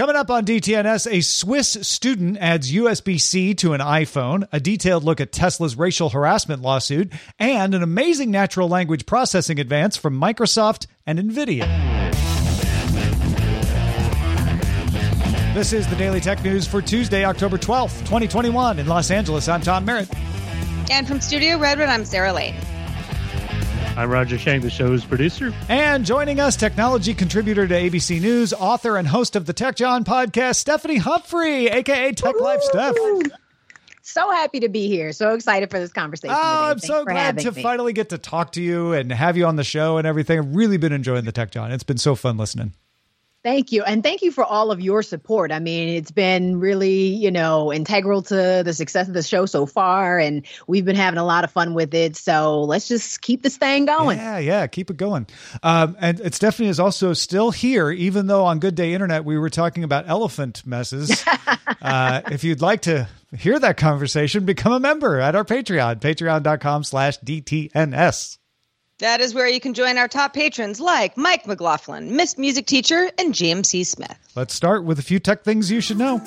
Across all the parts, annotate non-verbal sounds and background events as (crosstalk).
Coming up on DTNS, a Swiss student adds USB C to an iPhone, a detailed look at Tesla's racial harassment lawsuit, and an amazing natural language processing advance from Microsoft and NVIDIA. This is the Daily Tech News for Tuesday, October 12th, 2021. In Los Angeles, I'm Tom Merritt. And from Studio Redwood, I'm Sarah Lane. I'm Roger Chang, the show's producer. And joining us, technology contributor to ABC News, author and host of the Tech Jawn podcast, Stephanie Humphrey, aka Tech Life Steph. So happy to be here. So excited for this conversation. Oh, today. I'm Thanks so glad to me. finally get to talk to you and have you on the show and everything. I've really been enjoying the Tech Jawn. It's been so fun listening. Thank you. And thank you for all of your support. I mean, it's been really, you know, integral to the success of the show so far. And we've been having a lot of fun with it. So let's just keep this thing going. Yeah, yeah, keep it going. Um, and Stephanie is also still here, even though on Good Day Internet we were talking about elephant messes. (laughs) uh, if you'd like to hear that conversation, become a member at our Patreon, patreon.com slash DTNS. That is where you can join our top patrons like Mike McLaughlin, Miss Music Teacher, and James C. Smith. Let's start with a few tech things you should know.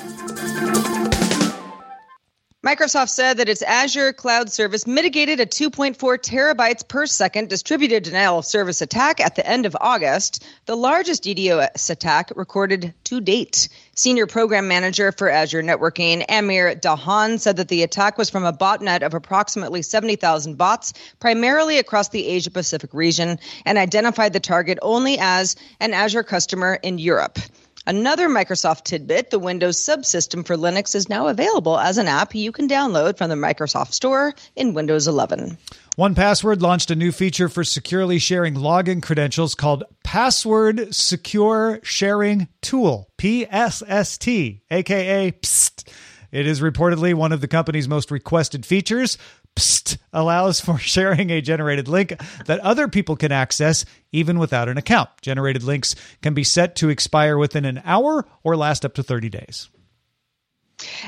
Microsoft said that its Azure cloud service mitigated a 2.4 terabytes per second distributed denial of service attack at the end of August, the largest DDoS attack recorded to date. Senior program manager for Azure Networking, Amir Dahan, said that the attack was from a botnet of approximately 70,000 bots, primarily across the Asia Pacific region, and identified the target only as an Azure customer in Europe. Another Microsoft tidbit the Windows subsystem for Linux is now available as an app you can download from the Microsoft Store in Windows 11. 1Password launched a new feature for securely sharing login credentials called Password Secure Sharing Tool, PSST, aka PST. It is reportedly one of the company's most requested features. PST allows for (laughs) sharing a generated link that other people can access even without an account. Generated links can be set to expire within an hour or last up to 30 days.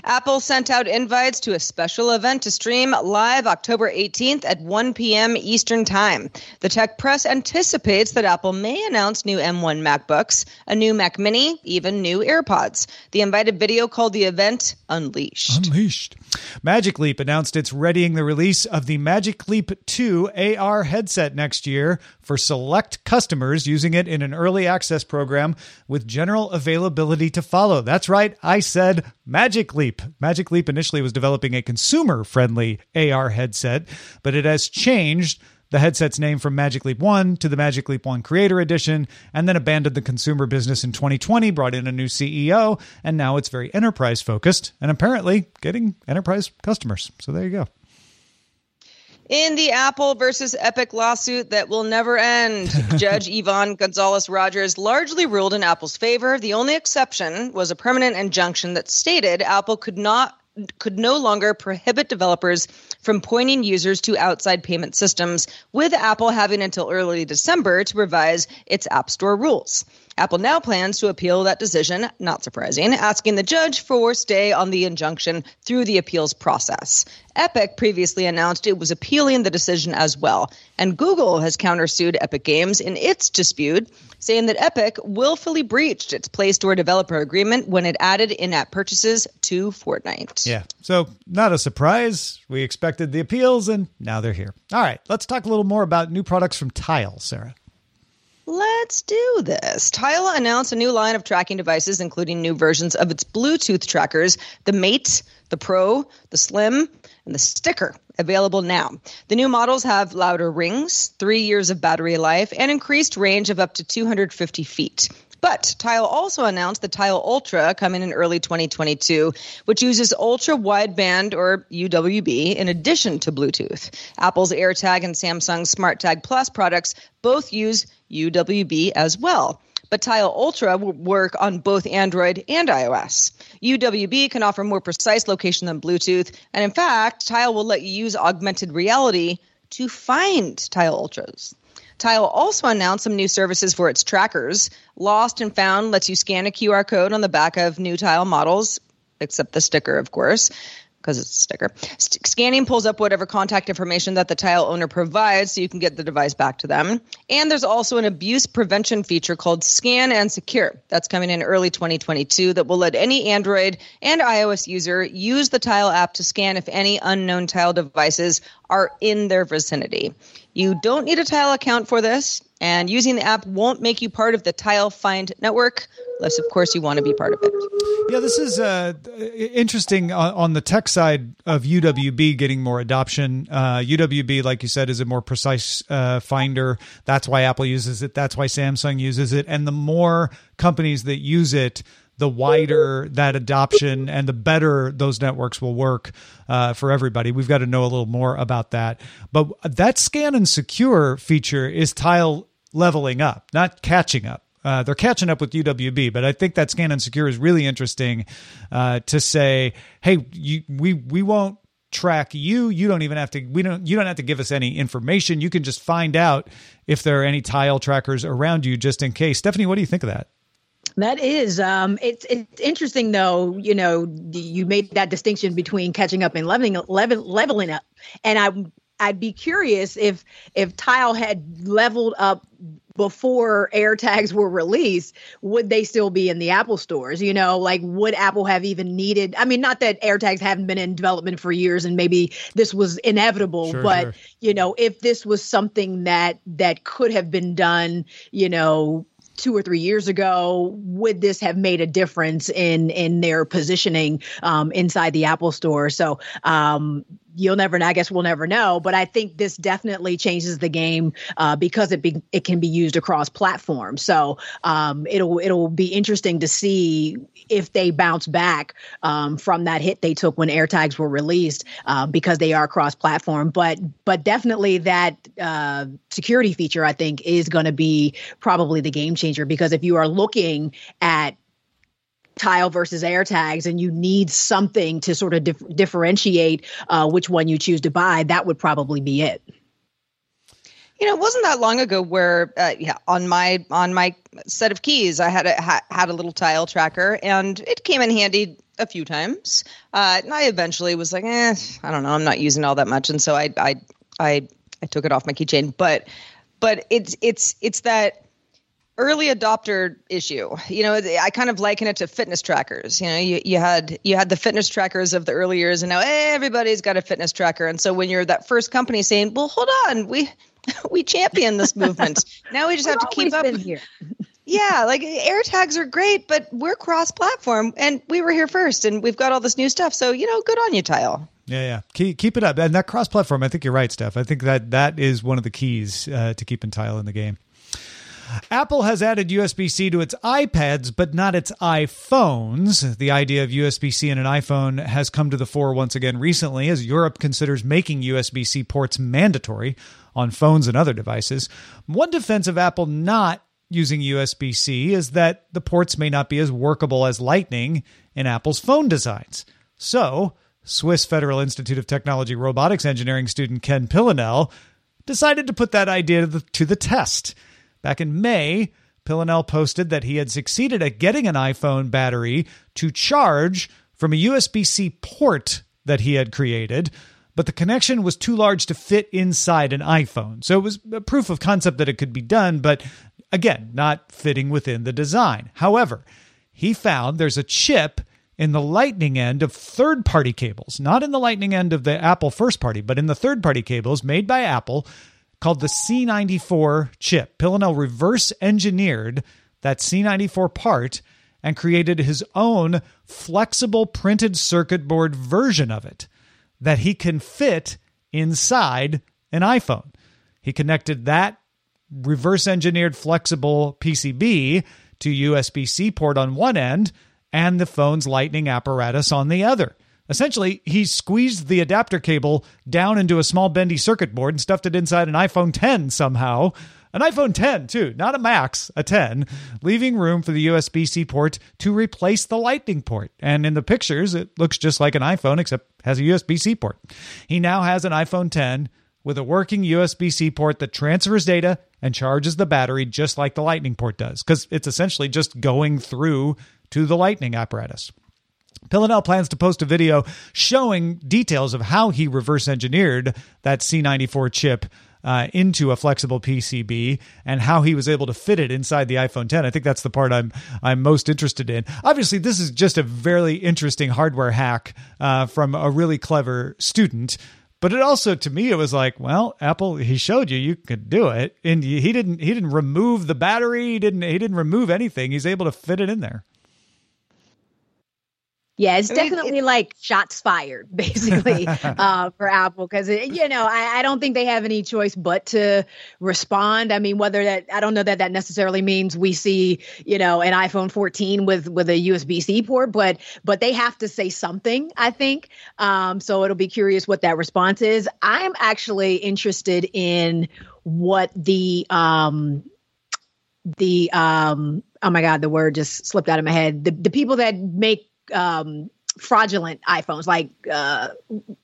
Apple sent out invites to a special event to stream live October 18th at 1 p.m. Eastern Time. The tech press anticipates that Apple may announce new M1 MacBooks, a new Mac Mini, even new AirPods. The invited video called the event Unleashed. Unleashed. Magic Leap announced it's readying the release of the Magic Leap 2 AR headset next year for select customers using it in an early access program with general availability to follow. That's right, I said Magic Leap. Magic Leap initially was developing a consumer friendly AR headset, but it has changed the headset's name from Magic Leap 1 to the Magic Leap 1 Creator Edition, and then abandoned the consumer business in 2020, brought in a new CEO, and now it's very enterprise focused and apparently getting enterprise customers. So there you go. In the Apple versus Epic lawsuit that will never end, (laughs) Judge Yvonne Gonzalez Rogers largely ruled in Apple's favor. The only exception was a permanent injunction that stated Apple could not could no longer prohibit developers from pointing users to outside payment systems, with Apple having until early December to revise its App Store rules. Apple now plans to appeal that decision, not surprising, asking the judge for stay on the injunction through the appeals process. Epic previously announced it was appealing the decision as well, and Google has countersued Epic Games in its dispute, saying that Epic willfully breached its Play Store developer agreement when it added in app purchases to Fortnite. Yeah. So, not a surprise. We expected the appeals, and now they're here. All right. Let's talk a little more about new products from Tile, Sarah. Let's do this. Tile announced a new line of tracking devices, including new versions of its Bluetooth trackers, the Mate, the Pro, the Slim, and the Sticker, available now. The new models have louder rings, three years of battery life, and increased range of up to 250 feet. But Tile also announced the Tile Ultra coming in early 2022, which uses ultra wideband or UWB in addition to Bluetooth. Apple's AirTag and Samsung's SmartTag Plus products both use UWB as well. But Tile Ultra will work on both Android and iOS. UWB can offer more precise location than Bluetooth, and in fact, Tile will let you use augmented reality to find Tile Ultras. Tile also announced some new services for its trackers. Lost and Found lets you scan a QR code on the back of new Tile models, except the sticker, of course, because it's a sticker. St- scanning pulls up whatever contact information that the Tile owner provides so you can get the device back to them. And there's also an abuse prevention feature called Scan and Secure that's coming in early 2022 that will let any Android and iOS user use the Tile app to scan if any unknown Tile devices are in their vicinity. You don't need a Tile account for this, and using the app won't make you part of the Tile Find network, unless, of course, you want to be part of it. Yeah, this is uh, interesting on, the tech side of UWB getting more adoption. Uh, UWB, like you said, is a more precise uh, finder. That's why Apple uses it. That's why Samsung uses it. And the more companies that use it, the wider that adoption and the better those networks will work uh, for everybody. We've got to know a little more about that. But that scan and secure feature is tile leveling up, not catching up. Uh, they're catching up with UWB, but I think that scan and secure is really interesting uh, to say, hey, you, we we won't track you. You don't even have to. We don't. You don't have to give us any information. You can just find out if there are any tile trackers around you, just in case. Stephanie, what do you think of that? That is, um, it's it's interesting though. You know, you made that distinction between catching up and leveling level, leveling up, and I I'd be curious if if Tile had leveled up before AirTags were released, would they still be in the Apple stores? You know, like would Apple have even needed? I mean, not that AirTags haven't been in development for years and maybe this was inevitable, sure, but sure. you know, if this was something that that could have been done, you know, two or three years ago would this have made a difference in in their positioning um, inside the apple store? So um, you'll never know. I guess we'll never know. But I think this definitely changes the game uh, because it be, it can be used across platforms. So um, it'll it'll be interesting to see if they bounce back um, from that hit they took when AirTags were released uh, because they are cross platform. But but definitely that uh, security feature I think is going to be probably the game changer because if you are looking at tile versus AirTags and you need something to sort of dif- differentiate uh, which one you choose to buy, that would probably be it. You know, it wasn't that long ago where, uh, yeah, on my on my set of keys, I had a ha- had a little tile tracker, and it came in handy a few times. Uh, and I eventually was like, eh, I don't know, I'm not using all that much, and so I I I, I took it off my keychain. But but it's it's it's that early adopter issue. You know, I kind of liken it to fitness trackers. You know, you, you had you had the fitness trackers of the early years, and now everybody's got a fitness tracker. And so when you're that first company saying, "Well, hold on, we (laughs) we champion this movement. (laughs) now we just have to keep up." Here. (laughs) yeah, like AirTags are great, but we're cross-platform, and we were here first, and we've got all this new stuff. So you know, good on you, Tile. Yeah, yeah. Keep, keep it up, and that cross-platform. I think you're right, Steph. I think that that is one of the keys uh, to keeping Tile in the game. Apple has added USB C to its iPads, but not its iPhones. The idea of USB C in an iPhone has come to the fore once again recently as Europe considers making USB C ports mandatory on phones and other devices. One defense of Apple not using USB C is that the ports may not be as workable as Lightning in Apple's phone designs. So, Swiss Federal Institute of Technology robotics engineering student Ken Pillonel decided to put that idea to the, to the test. Back in May, Pillonel posted that he had succeeded at getting an iPhone battery to charge from a USB C port that he had created, but the connection was too large to fit inside an iPhone. So it was a proof of concept that it could be done, but again, not fitting within the design. However, he found there's a chip in the lightning end of third party cables, not in the lightning end of the Apple first party, but in the third party cables made by Apple called the C94 chip. Pillonel reverse engineered that C94 part and created his own flexible printed circuit board version of it that he can fit inside an iPhone. He connected that reverse engineered flexible PCB to USB C port on one end and the phone's lightning apparatus on the other. Essentially, he squeezed the adapter cable down into a small bendy circuit board and stuffed it inside an iPhone 10 somehow. An iPhone 10, too, not a Max, a 10, leaving room for the USB C port to replace the Lightning port. And in the pictures, it looks just like an iPhone, except has a USB C port. He now has an iPhone 10 with a working USB C port that transfers data and charges the battery just like the Lightning port does, because it's essentially just going through to the Lightning apparatus. Pillonel plans to post a video showing details of how he reverse engineered that C94 chip uh, into a flexible PCB and how he was able to fit it inside the iPhone 10. I think that's the part I'm I'm most interested in. Obviously, this is just a very interesting hardware hack uh, from a really clever student. But it also, to me, it was like, well, Apple, he showed you you could do it, and he didn't. He didn't remove the battery. He didn't. He didn't remove anything. He's able to fit it in there. Yeah, it's I mean, definitely like shots fired, basically, (laughs) uh, for Apple, because you know I, I, don't think they have any choice but to respond. I mean, whether that I don't know that that necessarily means we see you know an iPhone 14 with with a USB C port, but but they have to say something. I think um, so. It'll be curious what that response is. I'm actually interested in what the um, the um, oh my god, the word just slipped out of my head. The the people that make um, fraudulent iPhones. Like, uh,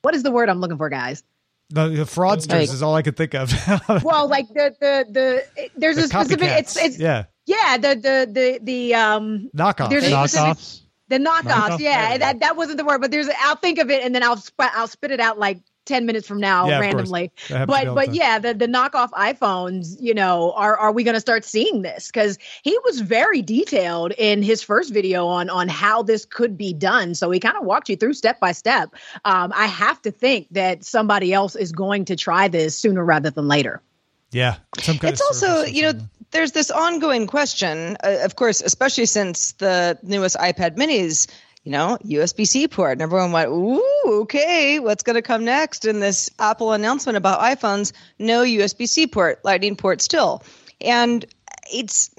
what is the word I'm looking for, guys? The, the fraudsters like, is all I could think of. (laughs) well, like the the the there's the a specific. It's it's yeah yeah the the the the um knockoffs. There's knockoffs. The knockoffs, knockoffs? yeah, that, that wasn't the word, but there's. I'll think of it and then I'll sp- I'll spit it out like 10 minutes from now yeah, randomly. But but yeah the, the knockoff iphones you know are are we going to start seeing this? Because he was very detailed in his first video on on how this could be done. So he kind of walked you through step by step. Um, i have to think that somebody else is going to try this sooner rather than later. Yeah it's also you know there's this ongoing question uh, of course especially since the newest ipad minis you know, USB C port. And everyone went, ooh, okay, what's going to come next? in this Apple announcement about iPhones, no USB C port, Lightning port still. And it's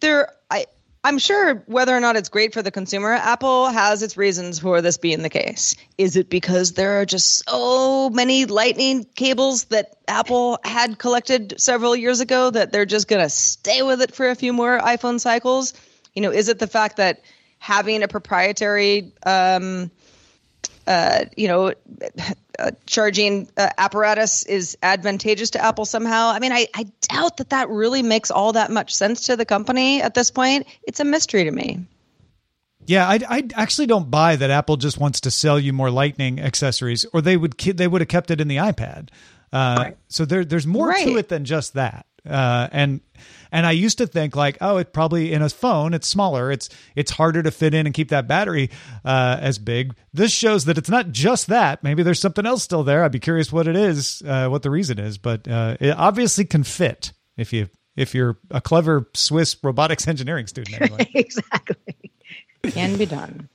there. I, I'm sure whether or not it's great for the consumer, Apple has its reasons for this being the case. Is it because there are just so many lightning cables that Apple had collected several years ago that they're just going to stay with it for a few more iPhone cycles? You know, is it the fact that having a proprietary um, uh, you know, uh, charging uh, apparatus is advantageous to Apple somehow. I mean, I, I doubt that that really makes all that much sense to the company at this point. It's a mystery to me. Yeah, I, I actually don't buy that Apple just wants to sell you more Lightning accessories, or they would they would have kept it in the iPad. Uh, right. So there, there's more right. to it than just that. Uh, and and I used to think like, oh, it probably in a phone, it's smaller, it's it's harder to fit in and keep that battery uh, as big. This shows that it's not just that. Maybe there's something else still there. I'd be curious what it is, uh, what the reason is, but uh, it obviously can fit if you if you're a clever Swiss robotics (laughs) engineering student. Anyway. (laughs) exactly, can be done.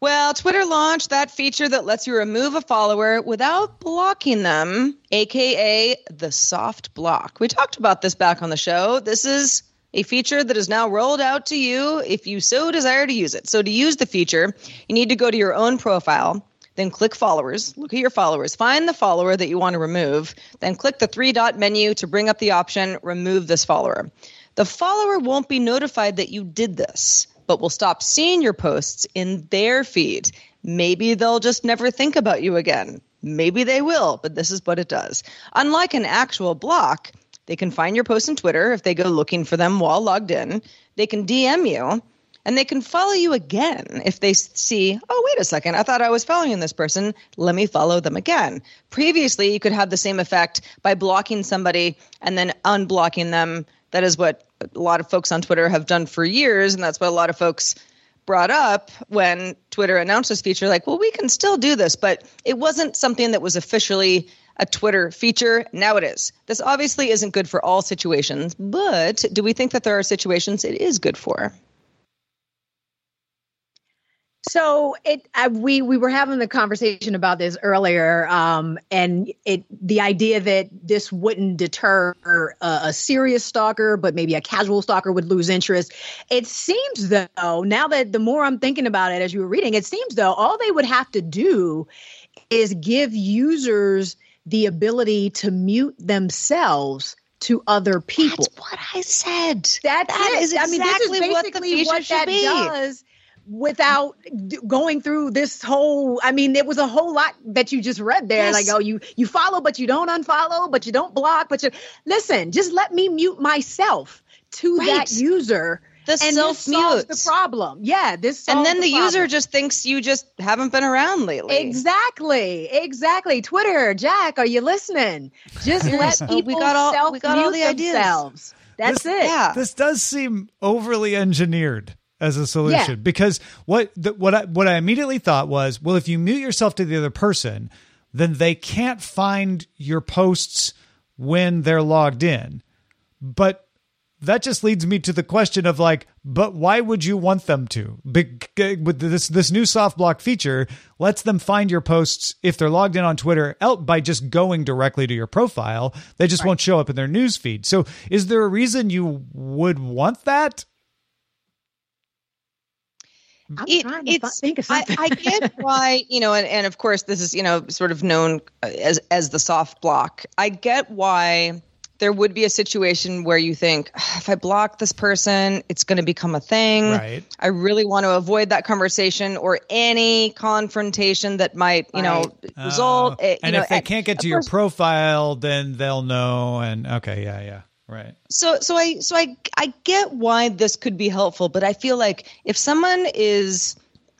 Well, Twitter launched that feature that lets you remove a follower without blocking them, aka the soft block. We talked about this back on the show. This is a feature that is now rolled out to you if you so desire to use it. So, to use the feature, you need to go to your own profile, then click followers, look at your followers, find the follower that you want to remove, then click the three dot menu to bring up the option remove this follower. The follower won't be notified that you did this but will stop seeing your posts in their feed. Maybe they'll just never think about you again. Maybe they will, but this is what it does. Unlike an actual block, They can find your posts on Twitter if they go looking for them while logged in. They can DM you and they can follow you again if they see, oh, wait a second, I thought I was following this person. Let me follow them again. Previously, you could have the same effect by blocking somebody and then unblocking them. That is what a lot of folks on Twitter have done for years. And that's what a lot of folks brought up when Twitter announced this feature like, well, we can still do this, but it wasn't something that was officially a Twitter feature. Now it is. This obviously isn't good for all situations, but do we think that there are situations it is good for? So it I, we we were having the conversation about this earlier, um, and it the idea that this wouldn't deter a, a, serious stalker, but maybe a casual stalker would lose interest. It seems though now that the more I'm thinking about it as you were reading, it seems though all they would have to do is give users the ability to mute themselves to other people. That's what I said. That's that it. Is exactly I mean, this is basically what, what that be. does without going through this whole i mean it was a whole lot that you just read there yes. like oh you you follow but you don't unfollow but you don't block but you listen just let me mute myself to right. that user the self mute the problem. Yeah, this and then the, the user just thinks you just haven't been around lately. Exactly, exactly. Twitter, Jack, are you listening? Just let (laughs) people we got all we got all the ideas. Themselves. That's this, it. Yeah. This does seem overly engineered as a solution yeah. because what the, what I what I immediately thought was, well, if you mute yourself to the other person, then they can't find your posts when they're logged in. But that just leads me to the question of like, but why would you want them to? with this this new soft block feature lets them find your posts if they're logged in on Twitter by just going directly to your profile. They just right. won't show up in their news feed. So, is there a reason you would want that? I'm it, trying to it's, think of something. I, I get (laughs) why, you know, and, and of course this is, you know, sort of known as as the soft block. I get why there would be a situation where you think, if I block this person, it's going to become a thing. Right. I really want to avoid that conversation or any confrontation that might, you right. know, result. Uh, and know, if they can't get to your profile, then they'll know. And okay, yeah, yeah. Right. So so I so I I get why this could be helpful, but I feel like if someone is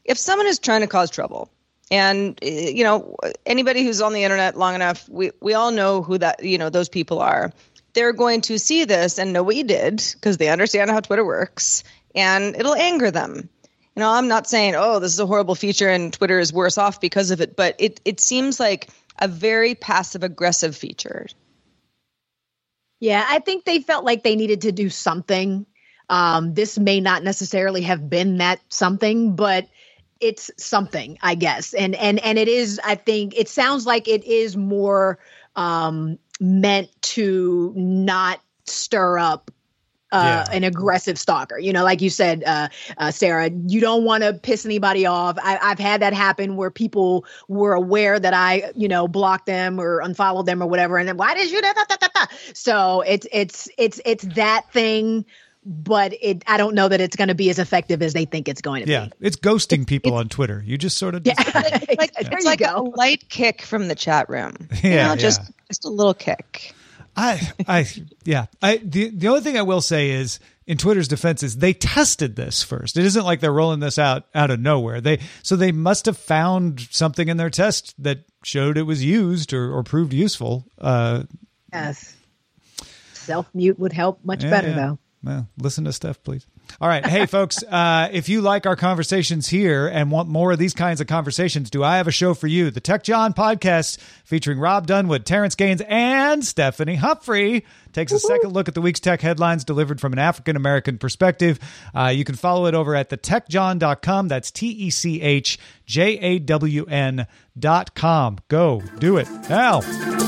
if someone is trying to cause trouble, and eh, you know anybody who's on the internet long enough, we we all know who that you know those people are. They're going to see this and know what you did because they understand how Twitter works, and it'll anger them. You know, I'm not saying oh this is a horrible feature and Twitter is worse off because of it, but it it seems like a very passive aggressive feature yeah, I think they felt like they needed to do something. Um, this may not necessarily have been that something, but it's something, I guess. And and and it is. I think it sounds like it is more um, meant to not stir up uh, yeah. an aggressive stalker. You know, like you said, uh, uh, Sarah, you don't want to piss anybody off. I, have had that happen where people were aware that I, you know, blocked them or unfollowed them or whatever, and then why did you? Da, da, da, da, da. So it's it's it's it's that thing. But it, I don't know that it's going to be as effective as they think it's going to yeah, be. Yeah, it's ghosting people on Twitter. You just sort of, yeah, (laughs) like, it's like go. a light kick from the chat room. Yeah, (laughs) you know, just just a little kick. I, I, yeah. I the the only thing I will say is, in Twitter's defense, is they tested this first. It isn't like they're rolling this out out of nowhere. They so they must have found something in their test that showed it was used or, or proved useful. Uh, yes, self mute would help much yeah, better yeah. though. Well, listen to Steph, please. All right. Hey, folks, (laughs) uh, if you like our conversations here and want more of these kinds of conversations, do I have a show for you? The Tech Jawn podcast featuring Rob Dunwood, Terrence Gaines, and Stephanie Humphrey takes a second look at the week's tech headlines delivered from an African American perspective. Uh, you can follow it over at thetechjawn.com. That's T E C H J A W N.com. Go do it now.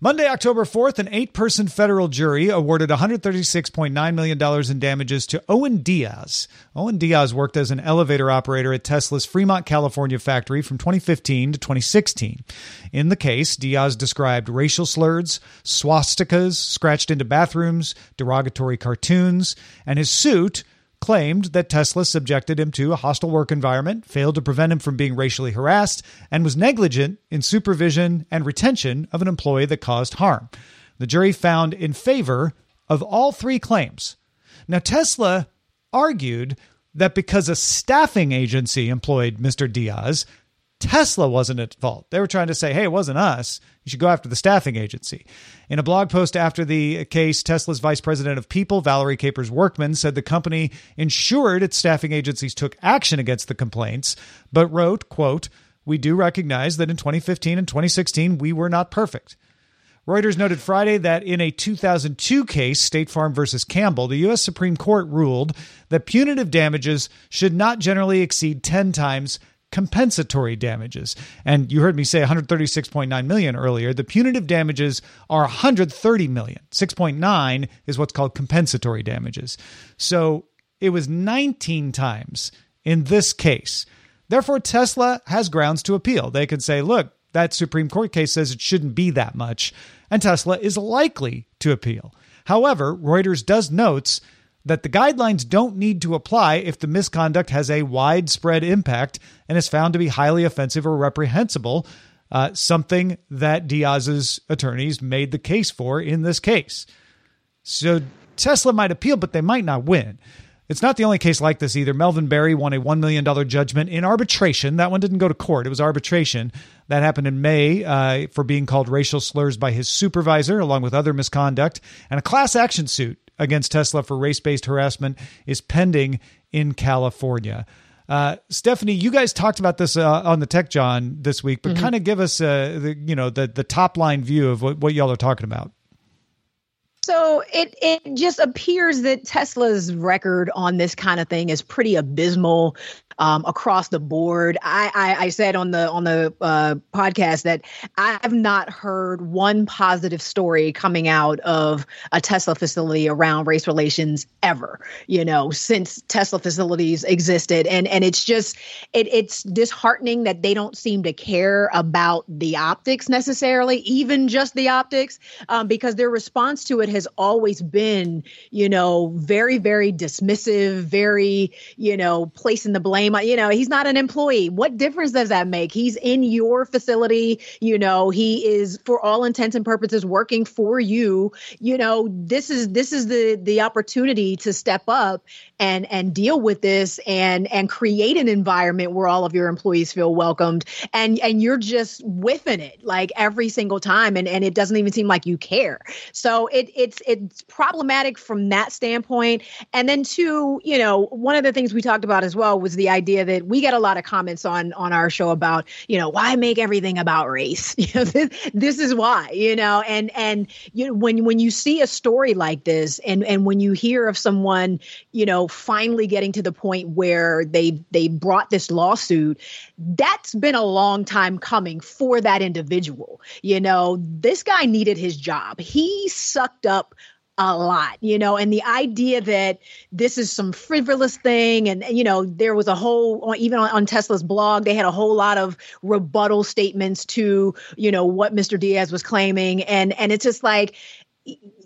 Monday, October 4th, an eight person federal jury awarded $136.9 million in damages to Owen Diaz. Owen Diaz worked as an elevator operator at Tesla's Fremont, California factory from 2015 to 2016. In the case, Diaz described racial slurs, swastikas scratched into bathrooms, derogatory cartoons, and his suit claimed that Tesla subjected him to a hostile work environment, failed to prevent him from being racially harassed, and was negligent in supervision and retention of an employee that caused harm. The jury found in favor of all three claims. Now, Tesla argued that because a staffing agency employed Mr. Diaz, Tesla wasn't at fault. They were trying to say, hey, it wasn't us. You should go after the staffing agency. In a blog post after the case, Tesla's vice president of people, Valerie Capers Workman, said the company ensured its staffing agencies took action against the complaints, but wrote, quote, we do recognize that in 2015 and 2016, we were not perfect. Reuters noted Friday that in a 2002 case, State Farm versus Campbell, the U.S. Supreme Court ruled that punitive damages should not generally exceed 10 times compensatory damages. And you heard me say 136.9 million earlier. The punitive damages are 130 million. 6.9 is what's called compensatory damages. So it was 19 times in this case. Therefore, Tesla has grounds to appeal. They could say, look, that Supreme Court case says it shouldn't be that much, and Tesla is likely to appeal. However, Reuters does notes that the guidelines don't need to apply if the misconduct has a widespread impact and is found to be highly offensive or reprehensible, uh, something that Diaz's attorneys made the case for in this case. So Tesla might appeal, but they might not win. It's not the only case like this either. Melvin Berry won a $1 million judgment in arbitration. That one didn't go to court, it was arbitration. That happened in May uh, for being called racial slurs by his supervisor, along with other misconduct, and a class action suit against Tesla for race based harassment is pending in California. Uh, Stephanie, you guys talked about this uh, on the Tech Jawn this week, but mm-hmm. kind of give us uh, the you know the the top line view of what, what y'all are talking about. So it it just appears that Tesla's record on this kind of thing is pretty abysmal um, across the board. I, I, I, said on the on the uh, podcast that I've not heard one positive story coming out of a Tesla facility around race relations ever. You know, since Tesla facilities existed, and and it's just it, it's disheartening that they don't seem to care about the optics necessarily, even just the optics, um, because their response to it has always been, you know, very very dismissive, very you know, placing the blame you know, he's not an employee. What difference does that make? He's in your facility, you know, he is for all intents and purposes working for you. You know, this is this is the the opportunity to step up and and deal with this and and create an environment where all of your employees feel welcomed and and you're just whiffing it like every single time and and it doesn't even seem like you care. So it it's it's problematic from that standpoint. And then two, you know, one of the things we talked about as well was the idea that we get a lot of comments on on our show about, you know, why make everything about race? (laughs) You know, this, this is why, you know, and and you know, when when you see a story like this and and when you hear of someone, you know, finally getting to the point where they they brought this lawsuit, that's been a long time coming for that individual. You know, this guy needed his job. He sucked up a lot, you know, and the idea that this is some frivolous thing. And, you know, there was a whole, even on, on, Tesla's blog, they had a whole lot of rebuttal statements to, you know, what Mr. Diaz was claiming. And, and it's just like,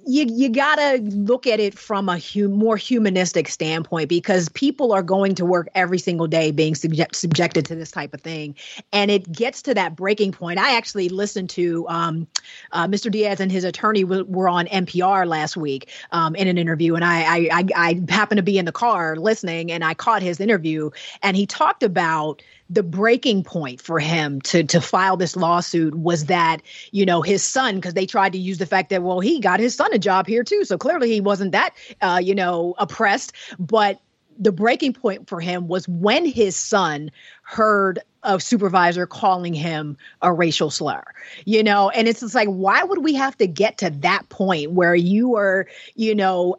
you you gotta look at it from a hum, more humanistic standpoint because people are going to work every single day being subject, subjected to this type of thing, and it gets to that breaking point. I actually listened to um, uh, Mr. Diaz and his attorney w- were on NPR last week um, in an interview, and I, I I I happened to be in the car listening, and I caught his interview, and he talked about the breaking point for him to to file this lawsuit was that you know his son because they tried to use the fact that well he got his son a job here too. So clearly he wasn't that uh, you know oppressed. But the breaking point for him was when his son heard a supervisor calling him a racial slur you know? And it's just like why would we have to get to that point where you are you know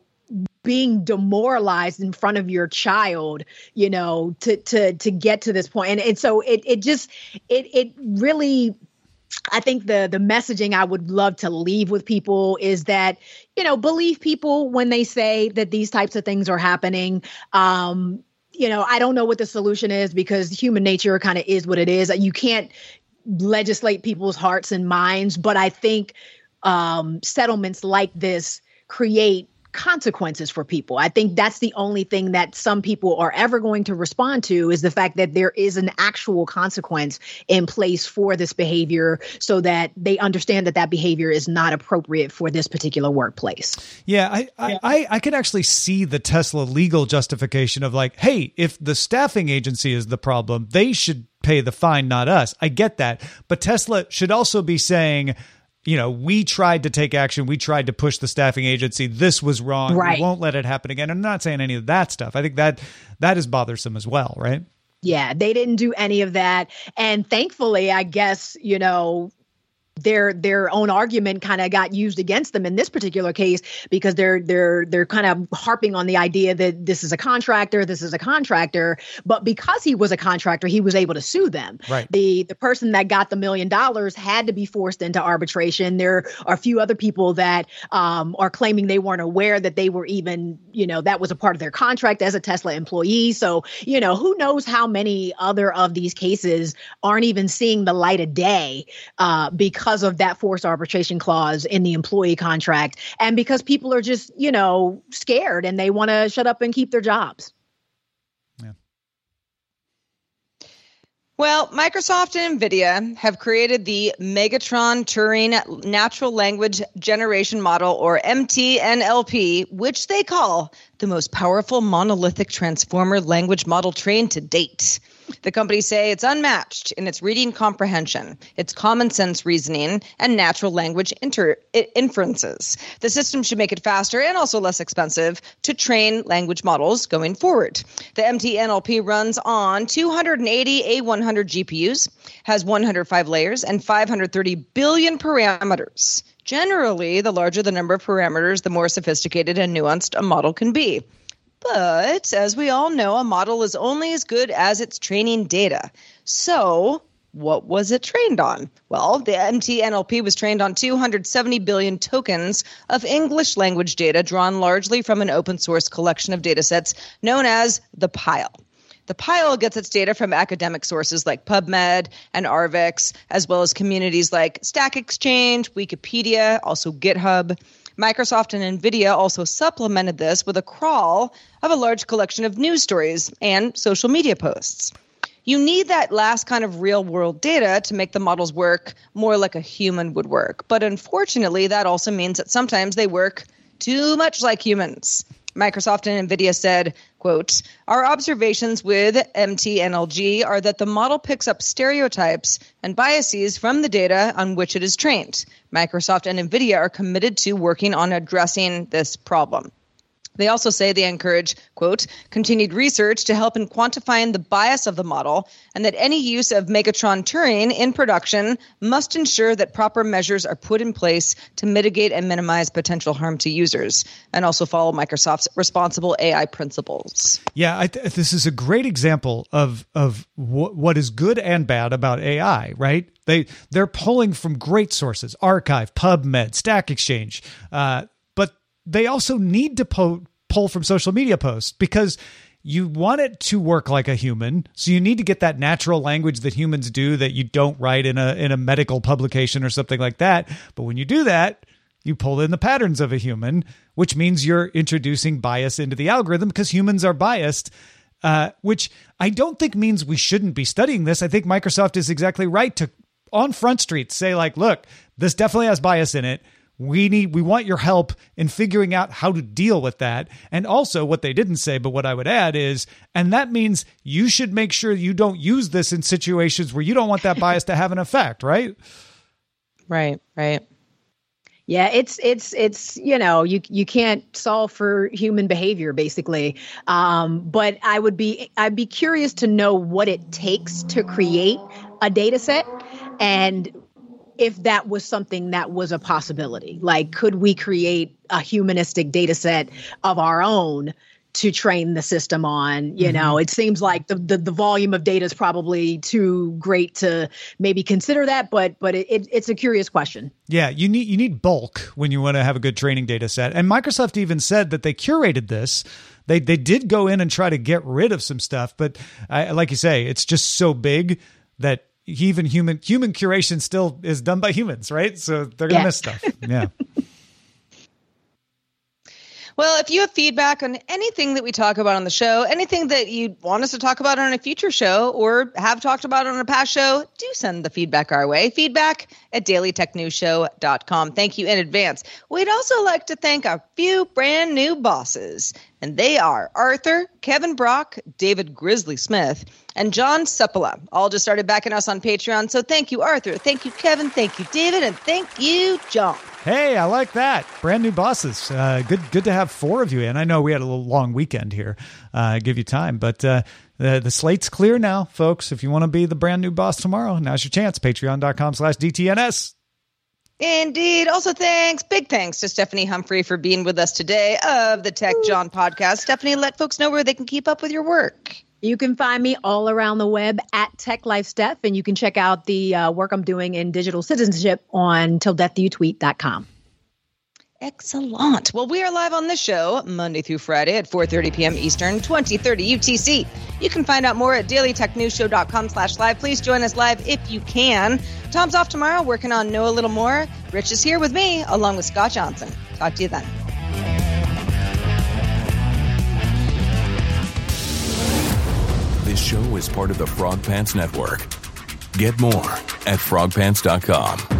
being demoralized in front of your child you know to to to get to this point? And, and so it it just it it really I think the the messaging I would love to leave with people is that you know believe people when they say that these types of things are happening. Um, you know, I don't know what the solution is because human nature kind of is what it is. You can't legislate people's hearts and minds, but I think um, settlements like this create consequences for people. I think that's the only thing that some people are ever going to respond to is the fact that there is an actual consequence in place for this behavior so that they understand that that behavior is not appropriate for this particular workplace. Yeah, I I, I, I could actually see the Tesla legal justification of like, hey, if the staffing agency is the problem, they should pay the fine, not us. I get that. But Tesla should also be saying you know, we tried to take action. We tried to push the staffing agency. This was wrong. Right. We won't let it happen again. I'm not saying any of that stuff. I think that that is bothersome as well, right? Yeah, they didn't do any of that. And thankfully, I guess, you know, their their own argument kind of got used against them in this particular case because they're they're they're kind of harping on the idea that this is a contractor, this is a contractor, but because he was a contractor, he was able to sue them. Right. The the person that got the million dollars had to be forced into arbitration. There are a few other people that um, are claiming they weren't aware that they were even you know that was a part of their contract as a Tesla employee. So you know who knows how many other of these cases aren't even seeing the light of day uh, because because of that forced arbitration clause in the employee contract and because people are just, you know, scared and they want to shut up and keep their jobs. Yeah. Well, Microsoft and NVIDIA have created the Megatron Turing Natural Language Generation Model, or MTNLG, which they call the most powerful monolithic transformer language model trained to date. The company say it's unmatched in its reading comprehension, its common sense reasoning, and natural language inter- inferences. The system should make it faster and also less expensive to train language models going forward. The MTNLG runs on 280 A100 GPUs, has 105 layers, and 530 billion parameters. Generally, the larger the number of parameters, the more sophisticated and nuanced a model can be. But as we all know, a model is only as good as its training data. So, what was it trained on? Well, the MTNLG was trained on 270 billion tokens of English language data drawn largely from an open source collection of datasets known as the Pile. The Pile gets its data from academic sources like PubMed and arXiv, as well as communities like Stack Exchange, Wikipedia, also GitHub. Microsoft and Nvidia also supplemented this with a crawl of a large collection of news stories and social media posts. You need that last kind of real world data to make the models work more like a human would work. But unfortunately, that also means that sometimes they work too much like humans. Microsoft and Nvidia said, quote, "Our observations with MTNLG are that the model picks up stereotypes and biases from the data on which it is trained. Microsoft and Nvidia are committed to working on addressing this problem." They also say they encourage, quote, continued research to help in quantifying the bias of the model, and that any use of Megatron Turing in production must ensure that proper measures are put in place to mitigate and minimize potential harm to users, and also follow Microsoft's responsible AI principles. Yeah, th- this is a great example of of what is good and bad about AI. Right? They they're pulling from great sources: arXiv, PubMed, Stack Exchange. Uh, they also need to po- pull from social media posts because you want it to work like a human. So you need to get that natural language that humans do that you don't write in a in a medical publication or something like that. But when you do that you pull in the patterns of a human which means you're introducing bias into the algorithm because humans are biased uh, which i don't think means we shouldn't be studying this. I think microsoft is exactly right to on front street say like look this definitely has bias in it we need we want your help in figuring out how to deal with that. And also what they didn't say but what i would add is and that means you should make sure you don't use this in situations where you don't want that (laughs) bias to have an effect right? Right, right. Yeah, it's it's it's you know you you can't solve for human behavior basically, um, but I would be I'd be curious to know what it takes to create a data set and if that was something that was a possibility. Like, could we create a humanistic data set of our own to train the system on? You mm-hmm. know, it seems like the, the, the volume of data is probably too great to maybe consider that, but but it, it, it's a curious question. Yeah, you need you need bulk when you want to have a good training data set. And Microsoft even said that they curated this. They they did go in and try to get rid of some stuff, but I, like you say, it's just so big that even human human curation still is done by humans, right? So they're gonna Yeah. miss stuff. Yeah. (laughs) Well, if you have feedback on anything that we talk about on the show, anything that you want us to talk about on a future show or have talked about on a past show, do send the feedback our way. Feedback at dailytechnewsshow.com. Thank you in advance. We'd also like to thank a few brand new bosses, and they are Arthur, Kevin Brock, David Grizzly Smith, and John Seppala. All just started backing us on Patreon. So thank you, Arthur. Thank you, Kevin. Thank you, David. And thank you, John. Hey, I like that. Brand new bosses. Uh, good, good to have four of you. And I know we had a little long weekend here. Uh, give you time, but uh, the the slate's clear now, folks. If you want to be the brand new boss tomorrow, now's your chance. Patreon.com/slash DTNS. Indeed. Also, thanks, big thanks to Stephanie Humphrey for being with us today of the Tech Jawn podcast. Stephanie, let folks know where they can keep up with your work. You can find me all around the web at Tech Life Steph, and you can check out the uh, work I'm doing in digital citizenship on tilldeathyouTweet.com. Excellent. Well, we are live on this show Monday through Friday at 4.30 p.m. Eastern, 2030 UTC. You can find out more at dailytechnewsshow.com slash live. Please join us live if you can. Tom's off tomorrow working on Know a Little More. Rich is here with me along with Scott Johnson. Talk to you then. This show is part of the Frog Pants Network. Get more at frogpants.com.